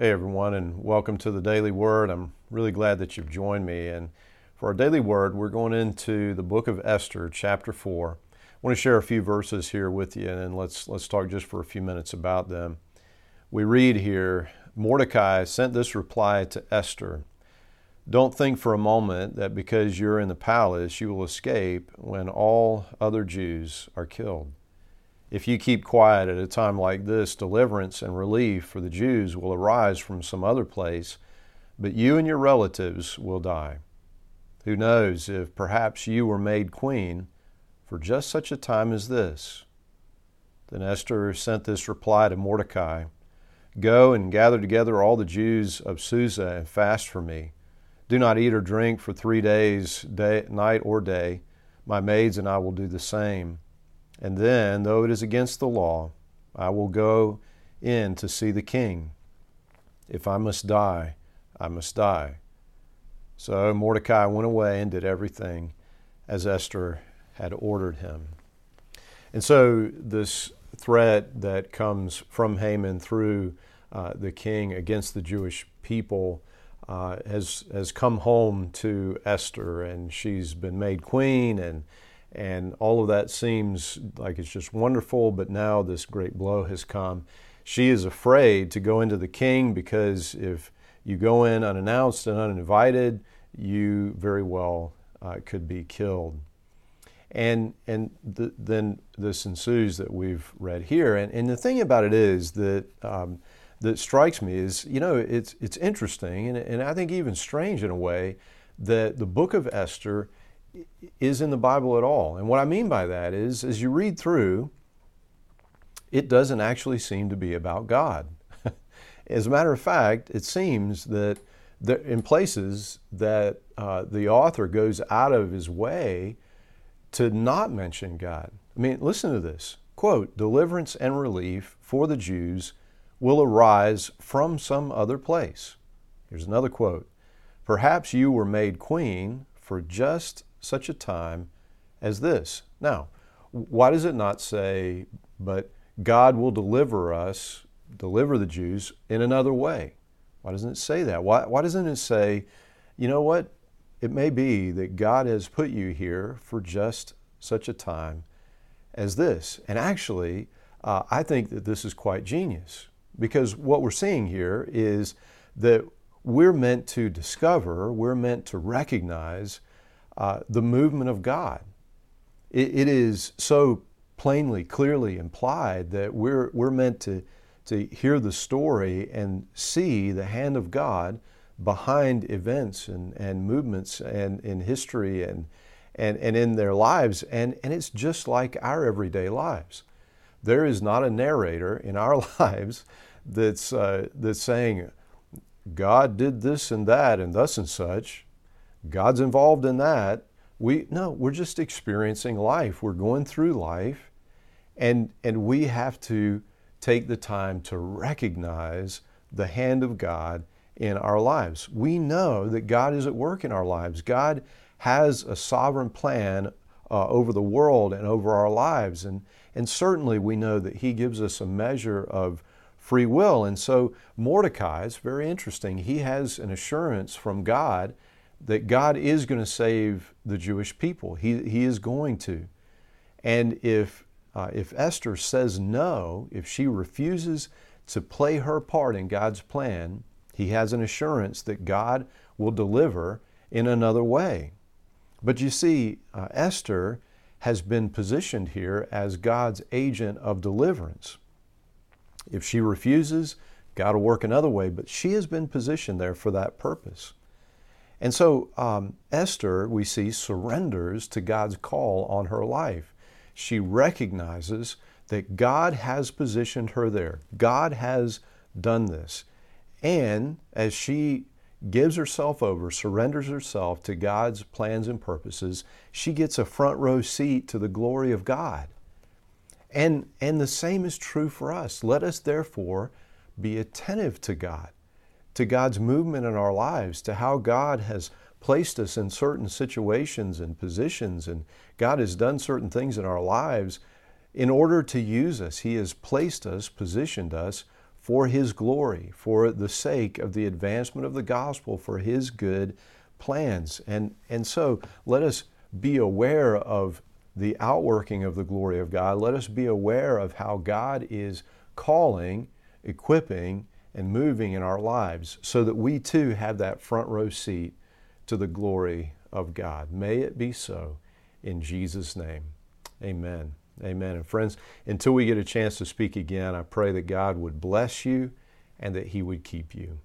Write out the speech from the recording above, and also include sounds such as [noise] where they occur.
Hey, everyone, and welcome to the Daily Word. I'm really glad that you've joined me. And for our Daily Word, we're going into the book of Esther, chapter 4. I want to share a few verses here with you, and let's, let's talk just for a few minutes about them. We read here Mordecai sent this reply to Esther Don't think for a moment that because you're in the palace, you will escape when all other Jews are killed. If you keep quiet at a time like this, deliverance and relief for the Jews will arise from some other place, but you and your relatives will die. Who knows if perhaps you were made queen for just such a time as this? Then Esther sent this reply to Mordecai Go and gather together all the Jews of Susa and fast for me. Do not eat or drink for three days, day, night or day. My maids and I will do the same. And then, though it is against the law, I will go in to see the king. If I must die, I must die. So Mordecai went away and did everything as Esther had ordered him. And so, this threat that comes from Haman through uh, the king against the Jewish people uh, has, has come home to Esther, and she's been made queen, and and all of that seems like it's just wonderful, but now this great blow has come. She is afraid to go into the king because if you go in unannounced and uninvited, you very well uh, could be killed. And, and the, then this ensues that we've read here. And, and the thing about it is that, um, that strikes me is, you know, it's, it's interesting and, and I think even strange in a way that the book of Esther is in the Bible at all. And what I mean by that is, as you read through, it doesn't actually seem to be about God. [laughs] as a matter of fact, it seems that in places that uh, the author goes out of his way to not mention God. I mean, listen to this quote, deliverance and relief for the Jews will arise from some other place. Here's another quote Perhaps you were made queen for just such a time as this. Now, why does it not say, but God will deliver us, deliver the Jews in another way? Why doesn't it say that? Why, why doesn't it say, you know what? It may be that God has put you here for just such a time as this. And actually, uh, I think that this is quite genius because what we're seeing here is that we're meant to discover, we're meant to recognize uh, the movement of God. It, it is so plainly, clearly implied that we're, we're meant to, to hear the story and see the hand of God behind events and, and movements and in history and, and, and in their lives. And, and it's just like our everyday lives. There is not a narrator in our [laughs] lives that's, uh, that's saying, God did this and that and thus and such. God's involved in that. We no, we're just experiencing life. We're going through life and and we have to take the time to recognize the hand of God in our lives. We know that God is at work in our lives. God has a sovereign plan uh, over the world and over our lives. And, and certainly we know that He gives us a measure of free will. And so Mordecai is very interesting. He has an assurance from God that God is going to save the Jewish people. He, he is going to. And if, uh, if Esther says no, if she refuses to play her part in God's plan, he has an assurance that God will deliver in another way. But you see, uh, Esther has been positioned here as God's agent of deliverance. If she refuses, God will work another way, but she has been positioned there for that purpose. And so um, Esther, we see, surrenders to God's call on her life. She recognizes that God has positioned her there, God has done this. And as she gives herself over, surrenders herself to God's plans and purposes, she gets a front row seat to the glory of God. And, and the same is true for us. Let us therefore be attentive to God to God's movement in our lives, to how God has placed us in certain situations and positions, and God has done certain things in our lives in order to use us. He has placed us, positioned us for His glory, for the sake of the advancement of the gospel, for His good plans. And, and so let us be aware of the outworking of the glory of God. Let us be aware of how God is calling, equipping, and moving in our lives so that we too have that front row seat to the glory of God. May it be so in Jesus' name. Amen. Amen. And friends, until we get a chance to speak again, I pray that God would bless you and that He would keep you.